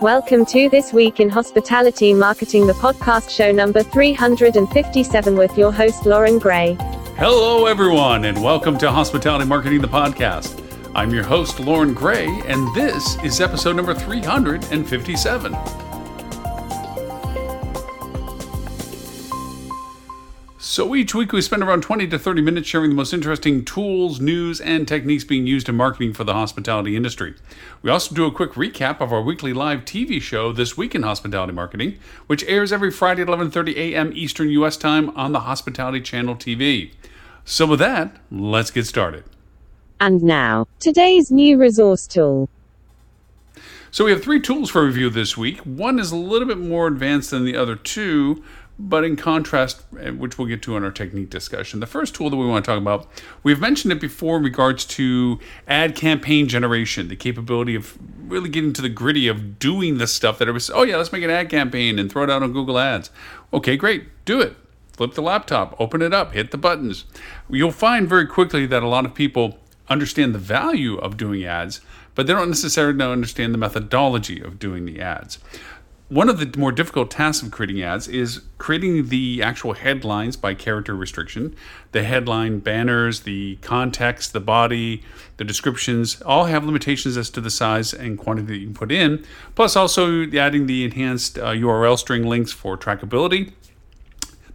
Welcome to This Week in Hospitality Marketing, the podcast show number 357 with your host, Loren Gray. Hello, everyone, and welcome to Hospitality Marketing, the podcast. I'm your host, Loren Gray, and this is episode number 357. So each week we spend around 20 to 30 minutes sharing the most interesting tools, news, and techniques being used in marketing for the hospitality industry. We also do a quick recap of our weekly live TV show, This Week in Hospitality Marketing, which airs every Friday at 11:30 a.m. Eastern US Time on the Hospitality Channel TV. So with that, let's get started. And now, today's new resource tool. So we have three tools for review this week. One is a little bit more advanced than the other two, but in contrast, eh, which we'll get to in our technique discussion. The first tool that we want to talk about, we've mentioned it before in regards to ad campaign generation, the capability of really getting to the gritty of doing the stuff that it was, oh yeah, let's make an ad campaign and throw it out on Google Ads. Okay, great, do it. Flip the laptop, open it up, hit the buttons. You'll find very quickly that a lot of people understand the value of doing ads, but they don't necessarily know understand the methodology of doing the ads. One of the more difficult tasks of creating ads is creating the actual headlines by character restriction. The headline banners, the context, the body, the descriptions all have limitations as to the size and quantity that you can put in. Plus, also adding the enhanced uh, URL string links for trackability,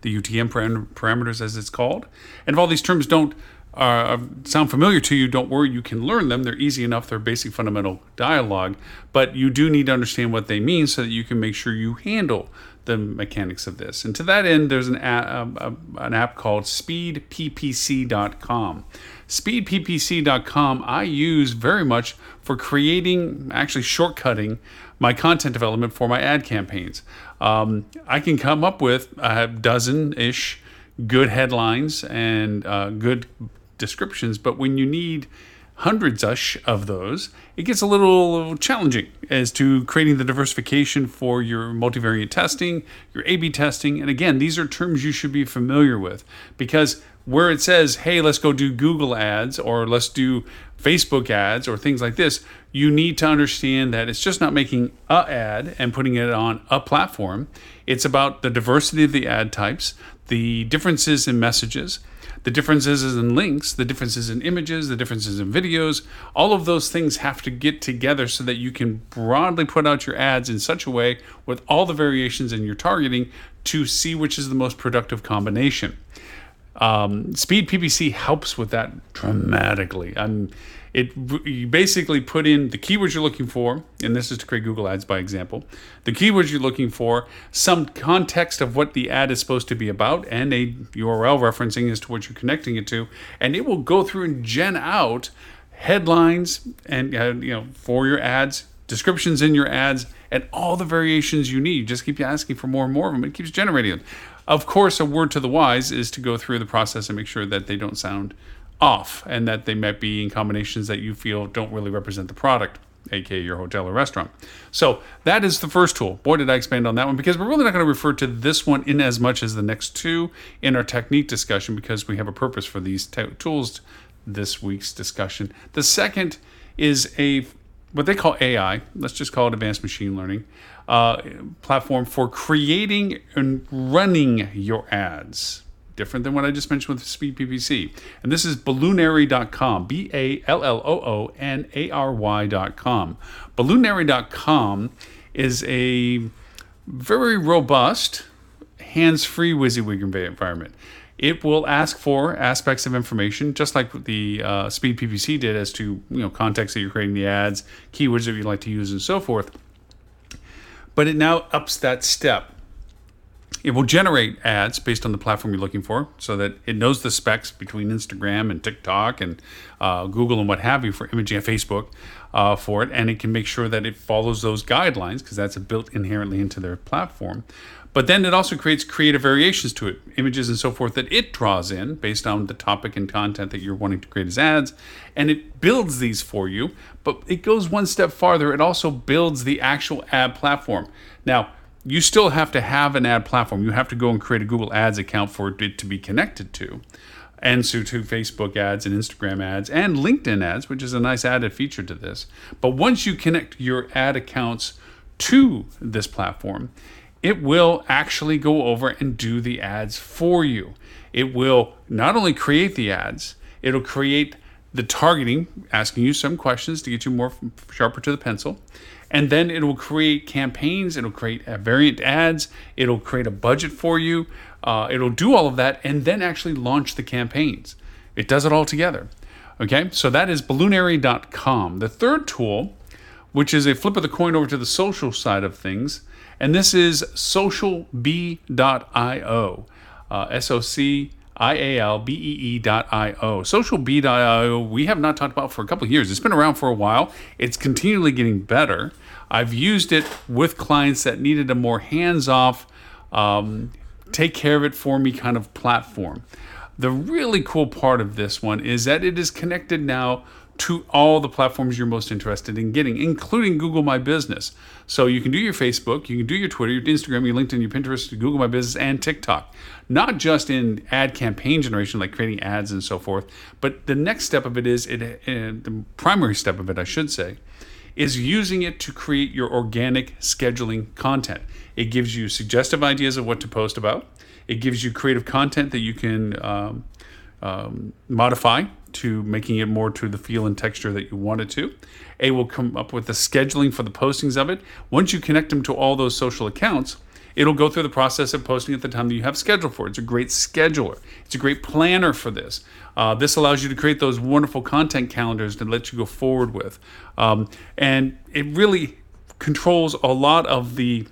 the UTM parameters as it's called. And if all these terms don't uh, sound familiar to you, don't worry, you can learn them. They're easy enough, they're basic fundamental dialogue, but you do need to understand what they mean so that you can make sure you handle the mechanics of this. And to that end, there's an app, an app called speedppc.com. Speedppc.com I use very much for creating, actually shortcutting my content development for my ad campaigns. Um, I can come up with a dozen ish good headlines and uh, good descriptions, but when you need hundreds ush of those, it gets a little challenging as to creating the diversification for your multivariate testing, your A B testing. And again, these are terms you should be familiar with because where it says, hey, let's go do Google ads or let's do Facebook ads or things like this, you need to understand that it's just not making a ad and putting it on a platform. It's about the diversity of the ad types, the differences in messages, the differences in links, the differences in images, the differences in videos, all of those things have to get together so that you can broadly put out your ads in such a way with all the variations in your targeting to see which is the most productive combination. Um, Speed PPC helps with that dramatically. I'm it you basically put in the keywords you're looking for, and this is to create Google Ads by example. The keywords you're looking for, some context of what the ad is supposed to be about, and a URL referencing as to what you're connecting it to, and it will go through and gen out headlines and uh, you know for your ads, descriptions in your ads, and all the variations you need. just keep asking for more and more of them. It keeps generating them. Of course, a word to the wise is to go through the process and make sure that they don't sound off and that they might be in combinations that you feel don't really represent the product aka your hotel or restaurant. So that is the first tool. Boy, did I expand on that one because we're really not going to refer to this one in as much as the next two in our technique discussion because we have a purpose for these t- tools this week's discussion. The second is a what they call AI. Let's just call it advanced machine learning uh, platform for creating and running your ads different than what I just mentioned with Speed PPC. And this is balloonary.com, B A L L O O N A R Y.com. Balloonary.com is a very robust, hands free WYSIWYG environment. It will ask for aspects of information, just like the uh, Speed PPC did, as to you know context that you're creating the ads, keywords that you'd like to use, and so forth. But it now ups that step it will generate ads based on the platform you're looking for so that it knows the specs between Instagram and TikTok and uh, Google and what have you for imaging and Facebook uh, for it. And it can make sure that it follows those guidelines because that's built inherently into their platform. But then it also creates creative variations to it, images and so forth that it draws in based on the topic and content that you're wanting to create as ads. And it builds these for you, but it goes one step farther. It also builds the actual ad platform. Now, you still have to have an ad platform. You have to go and create a Google Ads account for it to be connected to. And so to Facebook ads and Instagram ads and LinkedIn ads, which is a nice added feature to this. But once you connect your ad accounts to this platform, it will actually go over and do the ads for you. It will not only create the ads, it'll create the targeting, asking you some questions to get you more sharper to the pencil. And then it will create campaigns, it'll create variant ads, it'll create a budget for you, uh, it'll do all of that, and then actually launch the campaigns. It does it all together. Okay, so that is balloonary.com. The third tool, which is a flip of the coin over to the social side of things, and this is socialbee.io. Uh, S O C I A L B E E.io. Socialbee.io, we have not talked about for a couple of years. It's been around for a while, it's continually getting better. I've used it with clients that needed a more hands off, um, take care of it for me kind of platform. The really cool part of this one is that it is connected now to all the platforms you're most interested in getting, including Google My Business. So you can do your Facebook, you can do your Twitter, your Instagram, your LinkedIn, your Pinterest, your Google My Business, and TikTok. Not just in ad campaign generation, like creating ads and so forth, but the next step of it is it. Uh, the primary step of it, I should say, is using it to create your organic scheduling content. It gives you suggestive ideas of what to post about. It gives you creative content that you can um, um, modify to making it more to the feel and texture that you want it to. A will come up with the scheduling for the postings of it. Once you connect them to all those social accounts, it'll go through the process of posting at the time that you have scheduled for. It's a great scheduler. It's a great planner for this. Uh, this allows you to create those wonderful content calendars to let you go forward with. Um, and it really controls a lot of the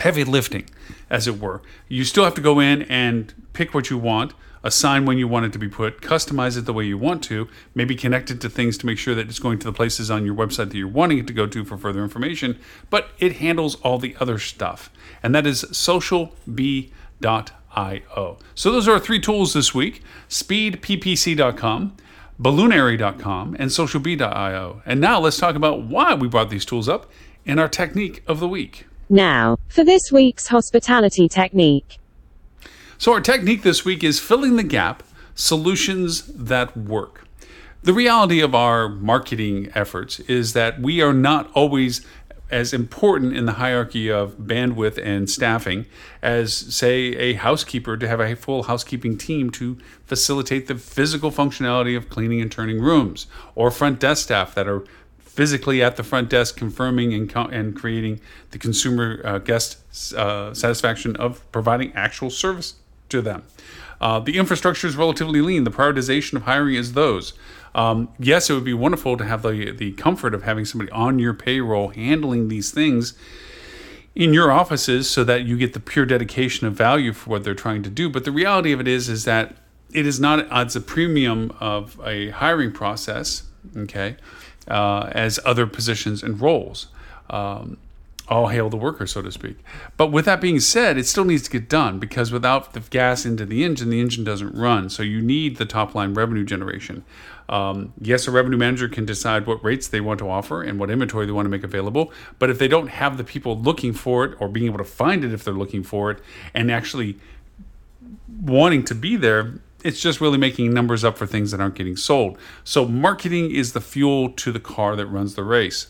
heavy lifting, as it were. You still have to go in and pick what you want assign when you want it to be put, customize it the way you want to, maybe connect it to things to make sure that it's going to the places on your website that you're wanting it to go to for further information, but it handles all the other stuff. And that is socialbee.io. So those are our three tools this week speedppc.com, balloonary.com, and socialbee.io. And now let's talk about why we brought these tools up in our technique of the week. Now, for this week's hospitality technique. So, our technique this week is filling the gap solutions that work. The reality of our marketing efforts is that we are not always as important in the hierarchy of bandwidth and staffing as, say, a housekeeper to have a full housekeeping team to facilitate the physical functionality of cleaning and turning rooms, or front desk staff that are physically at the front desk confirming and, co- and creating the consumer uh, guest uh, satisfaction of providing actual service to them. Uh, the infrastructure is relatively lean. The prioritization of hiring is those. Um, yes, it would be wonderful to have the the comfort of having somebody on your payroll handling these things in your offices, so that you get the pure dedication of value for what they're trying to do. But the reality of it is, is that it is not as a premium of a hiring process, okay, uh, as other positions and roles. Um, all hail the worker, so to speak. But with that being said, it still needs to get done because without the gas into the engine, the engine doesn't run. So you need the top line revenue generation. Um, yes, a revenue manager can decide what rates they want to offer and what inventory they want to make available. But if they don't have the people looking for it or being able to find it if they're looking for it and actually wanting to be there, it's just really making numbers up for things that aren't getting sold. So marketing is the fuel to the car that runs the race.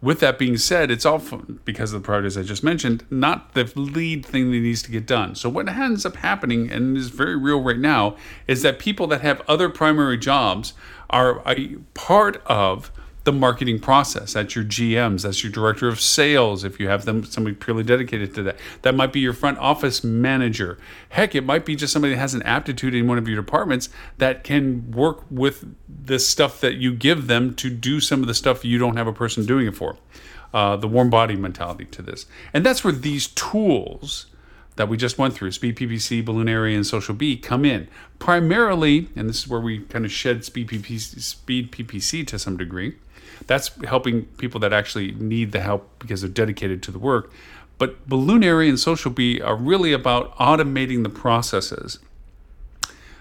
With that being said, it's all because of the priorities I just mentioned, not the lead thing that needs to get done. So, what ends up happening, and is very real right now, is that people that have other primary jobs are a part of the marketing process. That's your GMs, that's your director of sales if you have them somebody purely dedicated to that. That might be your front office manager. Heck, it might be just somebody that has an aptitude in one of your departments that can work with the stuff that you give them to do some of the stuff you don't have a person doing it for. Uh, the warm body mentality to this. And that's where these tools that we just went through, Speed PPC, Balloonary, and Social Bee, come in. Primarily, and this is where we kind of shed Speed PPC, Speed PPC to some degree. That's helping people that actually need the help because they're dedicated to the work. But Balloonary and Social Bee are really about automating the processes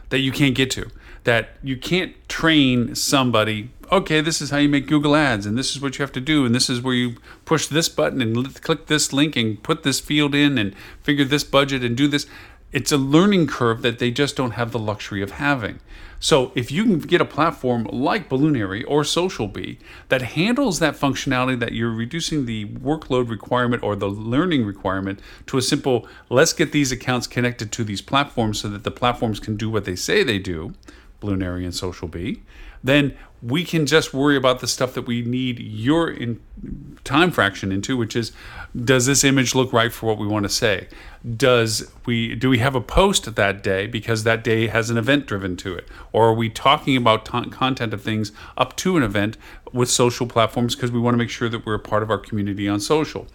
that you can't get to. That you can't train somebody, okay, this is how you make Google Ads, and this is what you have to do, and this is where you push this button and click this link and put this field in and figure this budget and do this. It's a learning curve that they just don't have the luxury of having. So if you can get a platform like Balloonary or Social Bee that handles that functionality that you're reducing the workload requirement or the learning requirement to a simple let's get these accounts connected to these platforms so that the platforms can do what they say they do, Area and Social Bee, then we can just worry about the stuff that we need your time fraction into which is does this image look right for what we want to say? Does we do we have a post that day because that day has an event driven to it? Or are we talking about t- content of things up to an event with social platforms because we want to make sure that we're a part of our community on social?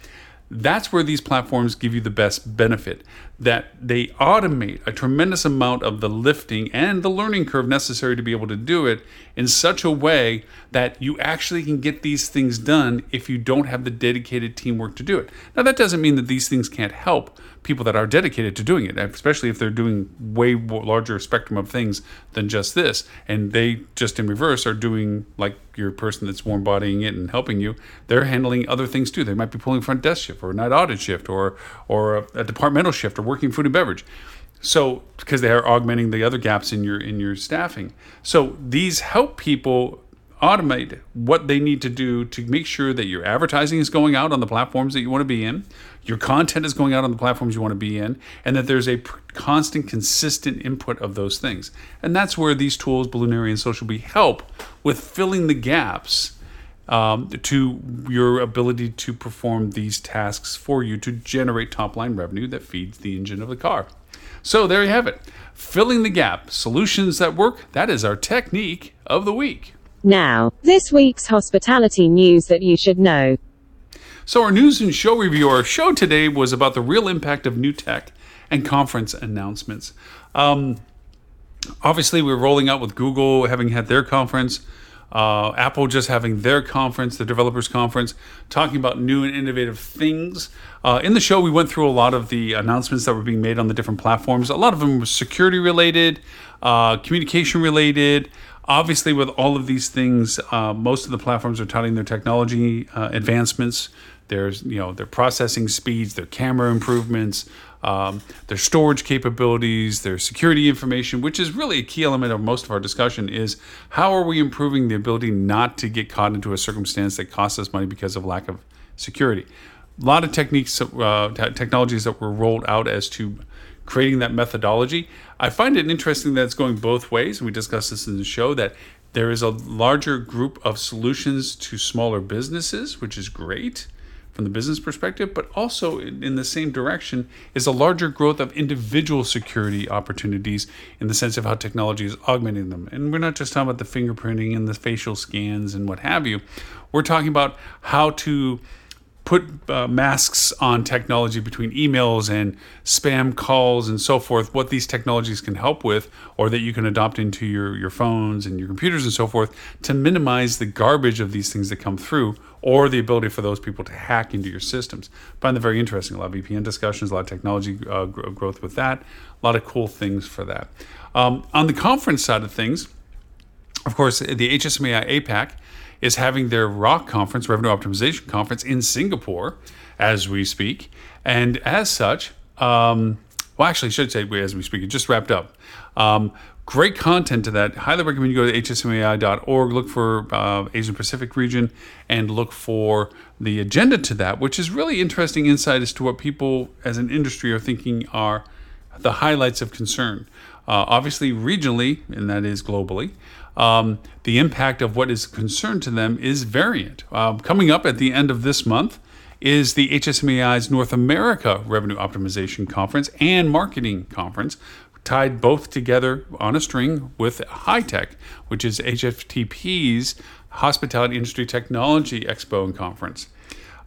That's where these platforms give you the best benefit that they automate a tremendous amount of the lifting and the learning curve necessary to be able to do it in such a way that you actually can get these things done if you don't have the dedicated teamwork to do it. Now, that doesn't mean that these things can't help people that are dedicated to doing it, especially if they're doing way larger spectrum of things than just this. And they just in reverse are doing like your person that's warm bodying it and helping you. They're handling other things too. They might be pulling front desk shift or a night audit shift or or a, a departmental shift or working food and beverage. So because they are augmenting the other gaps in your in your staffing. So these help people automate what they need to do to make sure that your advertising is going out on the platforms that you want to be in, your content is going out on the platforms you want to be in, and that there's a constant, consistent input of those things. And that's where these tools, Balloonary and Social Bee, help with filling the gaps um, to your ability to perform these tasks for you to generate top line revenue that feeds the engine of the car. So there you have it. Filling the gap, solutions that work, that is our technique of the week. Now, this week's hospitality news that you should know. So, our news and show review, our show today was about the real impact of new tech and conference announcements. Um, obviously, we're rolling out with Google having had their conference, uh, Apple just having their conference, the developers conference, talking about new and innovative things. Uh, in the show, we went through a lot of the announcements that were being made on the different platforms. A lot of them were security related, uh, communication related. Obviously, with all of these things, uh, most of the platforms are touting their technology uh, advancements. There's, you know, their processing speeds, their camera improvements, um, their storage capabilities, their security information, which is really a key element of most of our discussion, is how are we improving the ability not to get caught into a circumstance that costs us money because of lack of security. A lot of techniques, uh, t- technologies that were rolled out as to creating that methodology. I find it interesting that it's going both ways. We discussed this in the show that there is a larger group of solutions to smaller businesses, which is great from the business perspective, but also in the same direction is a larger growth of individual security opportunities in the sense of how technology is augmenting them. And we're not just talking about the fingerprinting and the facial scans and what have you. We're talking about how to put uh, masks on technology between emails and spam calls and so forth, what these technologies can help with, or that you can adopt into your, your phones and your computers and so forth to minimize the garbage of these things that come through, or the ability for those people to hack into your systems. Find that very interesting. A lot of VPN discussions, a lot of technology uh, growth with that, a lot of cool things for that. Um, on the conference side of things, of course, the HSMAI APAC is having their ROC conference, Revenue Optimization Conference, in Singapore as we speak. And as such, um, well, actually, I should say as we speak, it just wrapped up. Um, great content to that. Highly recommend you go to hsmai.org, look for uh, Asian Pacific region, and look for the agenda to that, which is really interesting insight as to what people as an industry are thinking are the highlights of concern. Uh, obviously, regionally, and that is globally um, the impact of what is concerned to them is variant. Um, coming up at the end of this month is the HSMAI's North America Revenue Optimization Conference and Marketing Conference, tied both together on a string with HITEC, which is HFTP's Hospitality Industry Technology Expo and Conference.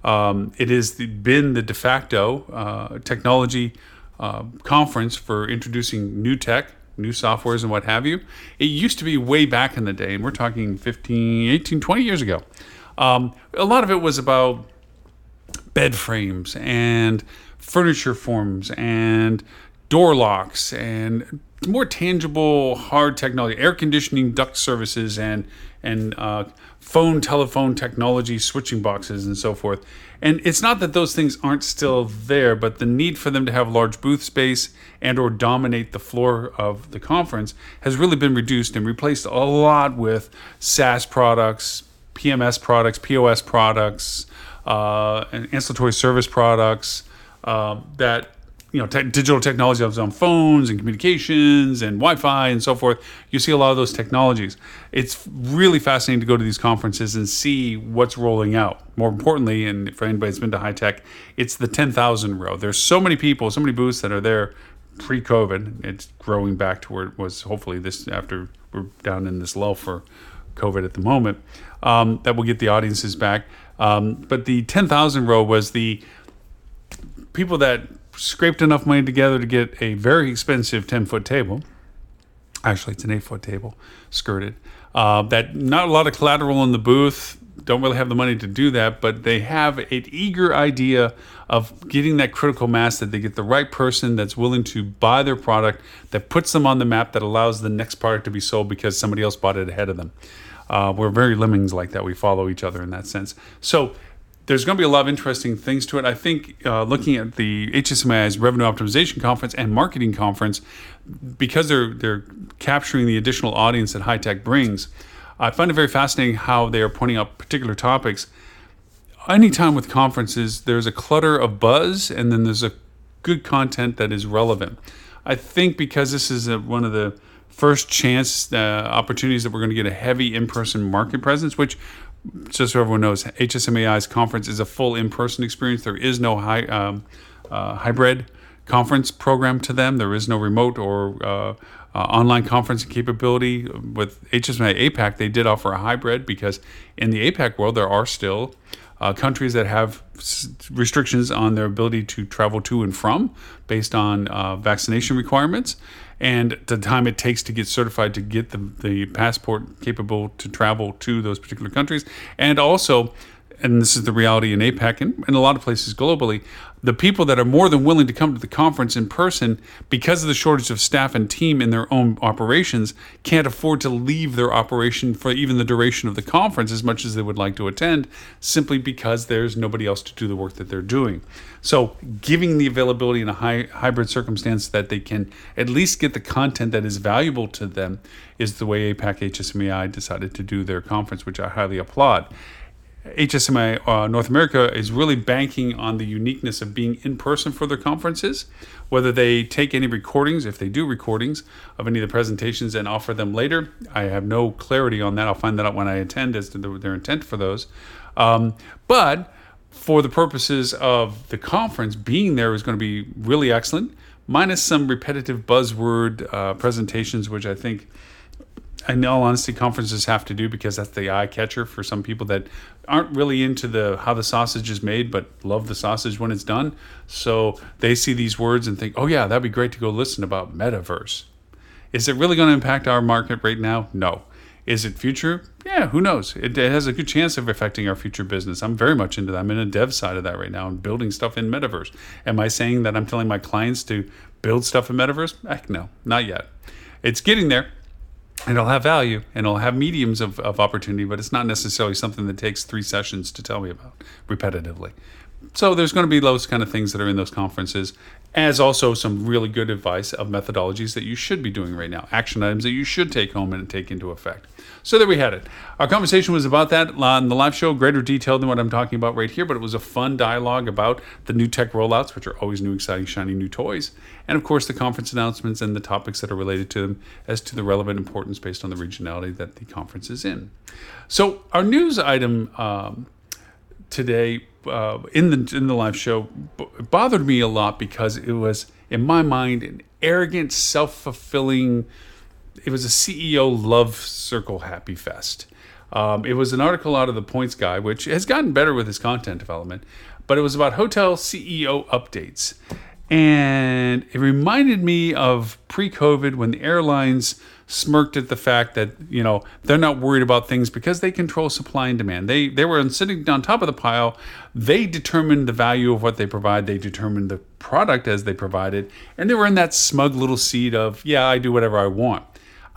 Um, it has been the de facto uh, technology uh, conference for introducing new tech, new softwares, and what have you. It used to be way back in the day, and we're talking 15, 18, 20 years ago. Um, a lot of it was about bed frames and furniture forms and door locks and more tangible hard technology air conditioning duct services and and uh, phone telephone technology switching boxes and so forth. And it's not that those things aren't still there but the need for them to have large booth space and or dominate the floor of the conference has really been reduced and replaced a lot with saas products pms products pos products uh, and ancillary service products uh, that you know te- digital technology on phones and communications and Wi-Fi and so forth. You see a lot of those technologies. It's really fascinating to go to these conferences and see what's rolling out. More importantly, and for anybody that's been to HITEC, it's the 10,000 row. There's so many people, so many booths that are there pre-COVID. It's growing back to where it was. Hopefully, this after we're down in this lull for COVID at the moment, um, that will get the audiences back. Um, but the 10,000 row was the people that scraped enough money together to get a very expensive 10 foot table. Actually, it's an 8 foot table, skirted. Uh, that not a lot of collateral in the booth, don't really have the money to do that, but they have an eager idea of getting that critical mass that they get the right person that's willing to buy their product, that puts them on the map, that allows the next product to be sold because somebody else bought it ahead of them. Uh, we're very lemmings like that. We follow each other in that sense. So there's going to be a lot of interesting things to it. I think uh, looking at the HSMAI's Revenue Optimization Conference and Marketing Conference, because they're they're capturing the additional audience that HITEC brings, I find it very fascinating how they are pointing out particular topics. Anytime with conferences, there's a clutter of buzz, and then there's a good content that is relevant. I think because this is a, one of the first chance uh, opportunities that we're going to get a heavy in-person market presence, which just so everyone knows, HSMAI's conference is a full in-person experience. There is no um, uh, hybrid conference program to them. There is no remote or uh, uh, online conferencing capability. With HSMAI APAC, they did offer a hybrid because in the APAC world, there are still uh, countries that have restrictions on their ability to travel to and from based on uh, vaccination requirements and the time it takes to get certified to get the, the passport capable to travel to those particular countries. And also, and this is the reality in APAC and in a lot of places globally, the people that are more than willing to come to the conference in person because of the shortage of staff and team in their own operations can't afford to leave their operation for even the duration of the conference as much as they would like to attend simply because there's nobody else to do the work that they're doing. So, giving the availability in a high, hybrid circumstance that they can at least get the content that is valuable to them is the way APAC HSMAI decided to do their conference, which I highly applaud. HSMAI uh, North America is really banking on the uniqueness of being in person for their conferences. Whether they take any recordings, if they do recordings of any of the presentations and offer them later, I have no clarity on that. I'll find that out when I attend as to the, their intent for those. Um, but for the purposes of the conference, being there is going to be really excellent, minus some repetitive buzzword uh, presentations, which I think in all honesty, conferences have to do because that's the eye catcher for some people that aren't really into the how the sausage is made, but love the sausage when it's done. So they see these words and think, "Oh yeah, that'd be great to go listen about metaverse." Is it really going to impact our market right now? No. Is it future? Yeah, who knows? It, it, has a good chance of affecting our future business. I'm very much into that. I'm in a dev side of that right now and building stuff in metaverse. Am I saying that I'm telling my clients to build stuff in metaverse? Heck no, not yet. It's getting there and it'll have value and it'll have mediums of, of opportunity, but it's not necessarily something that takes three sessions to tell me about repetitively. So there's going to be those kind of things that are in those conferences, as also some really good advice of methodologies that you should be doing right now, action items that you should take home and take into effect. So there we had it. Our conversation was about that on the live show, greater detail than what I'm talking about right here, but it was a fun dialogue about the new tech rollouts, which are always new, exciting, shiny new toys, and of course the conference announcements and the topics that are related to them as to the relevant importance based on the regionality that the conference is in. So our news item um, today uh, in the in the live show b- bothered me a lot because it was in my mind an arrogant, self-fulfilling it was a CEO love circle happy fest. Um, it was an article out of the Points Guy, which has gotten better with his content development, but it was about hotel CEO updates. And it reminded me of pre COVID when the airlines smirked at the fact that, you know, they're not worried about things because they control supply and demand. They they were sitting on top of the pile. They determined the value of what they provide. They determined the product as they provided. And they were in that smug little seat of, yeah, I do whatever I want.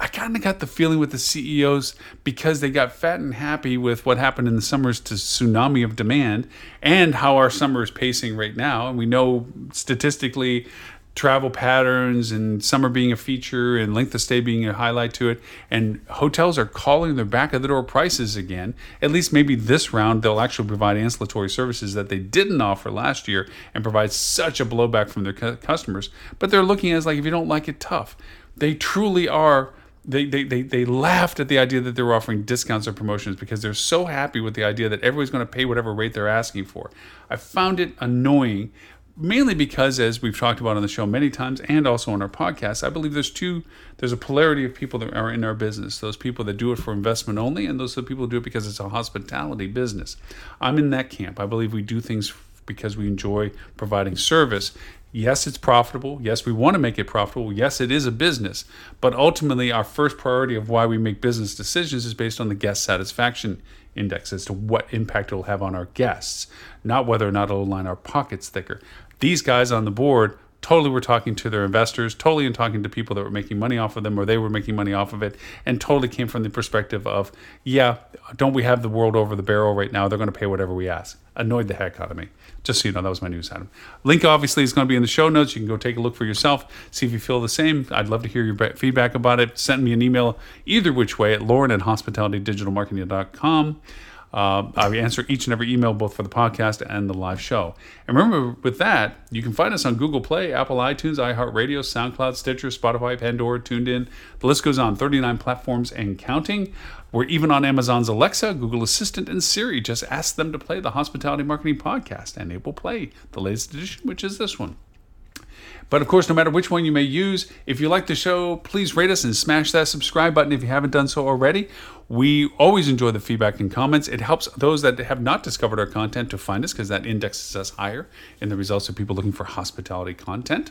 I kind of got the feeling with the CEOs because they got fat and happy with what happened in the summers to tsunami of demand and how our summer is pacing right now. And we know statistically travel patterns and summer being a feature and length of stay being a highlight to it. And hotels are calling their back of the door prices again. At least maybe this round they'll actually provide ancillary services that they didn't offer last year and provide such a blowback from their customers. But they're looking at it as like if you don't like it, tough. They truly are they, they, they, they laughed at the idea that they were offering discounts or promotions because they're so happy with the idea that everybody's going to pay whatever rate they're asking for. I found it annoying, mainly because, as we've talked about on the show many times and also on our podcast, I believe there's two, there's a polarity of people that are in our business. Those people that do it for investment only, and those are people who do it because it's a hospitality business. I'm in that camp. I believe we do things because we enjoy providing service. Yes, it's profitable. Yes, we want to make it profitable. Yes, it is a business. But ultimately, our first priority of why we make business decisions is based on the guest satisfaction index as to what impact it'll have on our guests, not whether or not it'll line our pockets thicker. These guys on the board totally were talking to their investors, totally and talking to people that were making money off of them or they were making money off of it, and totally came from the perspective of, yeah, don't we have the world over the barrel right now? They're going to pay whatever we ask. Annoyed the heck out of me. Just so you know, that was my news item. Link obviously is going to be in the show notes. You can go take a look for yourself, see if you feel the same. I'd love to hear your feedback about it. Send me an email either which way at loren at hospitalitydigitalmarketing.com. Uh, I answer each and every email, both for the podcast and the live show. And remember, with that, you can find us on Google Play, Apple iTunes, iHeartRadio, SoundCloud, Stitcher, Spotify, Pandora, TuneIn. The list goes on 39 platforms and counting. We're even on Amazon's Alexa, Google Assistant, and Siri. Just ask them to play the Hospitality Marketing Podcast, and it will play the latest edition, which is this one. But of course, no matter which one you may use, if you like the show, please rate us and smash that subscribe button if you haven't done so already. We always enjoy the feedback and comments. It helps those that have not discovered our content to find us because that indexes us higher in the results of people looking for hospitality content.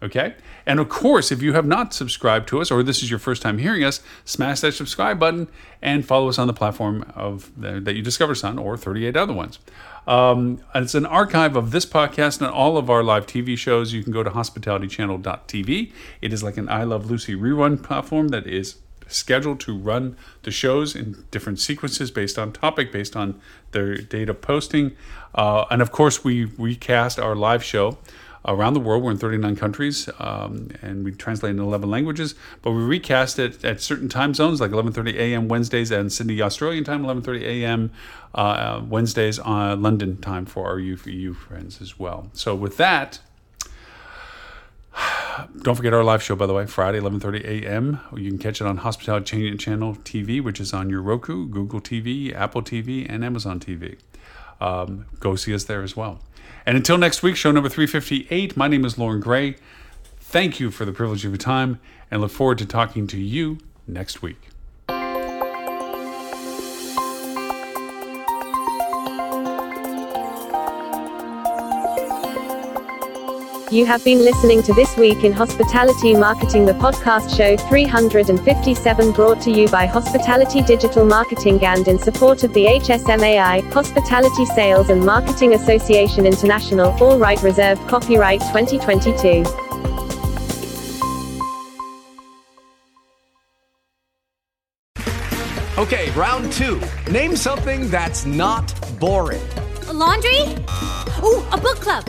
Okay. And of course, if you have not subscribed to us or this is your first time hearing us, smash that subscribe button and follow us on the platform of the, that you discover us on or 38 other ones. Um, it's an archive of this podcast and all of our live TV shows. You can go to hospitalitychannel.tv. It is like an I Love Lucy rerun platform that is scheduled to run the shows in different sequences based on topic, based on their date of posting. Uh, and of course, we recast our live show around the world. We're in 39 countries, um, and we translate in 11 languages. But we recast it at certain time zones, like 11:30 a.m. Wednesdays and Sydney Australian time, 11:30 a.m. Uh, Wednesdays on London time for our UFU friends as well. So with that. Don't forget our live show, by the way, Friday, 11:30 a.m. You can catch it on Hospitality Channel TV, which is on your Roku, Google TV, Apple TV, and Amazon TV. Um, go see us there as well. And until next week, show number 358, my name is Loren Gray. Thank you for the privilege of your time and look forward to talking to you next week. You have been listening to This Week in Hospitality Marketing, the podcast show 357, brought to you by Hospitality Digital Marketing and in support of the HSMAI, Hospitality Sales and Marketing Association International, all right reserved, copyright 2022. Okay, round two. Name something that's not boring. A laundry? Ooh, a book club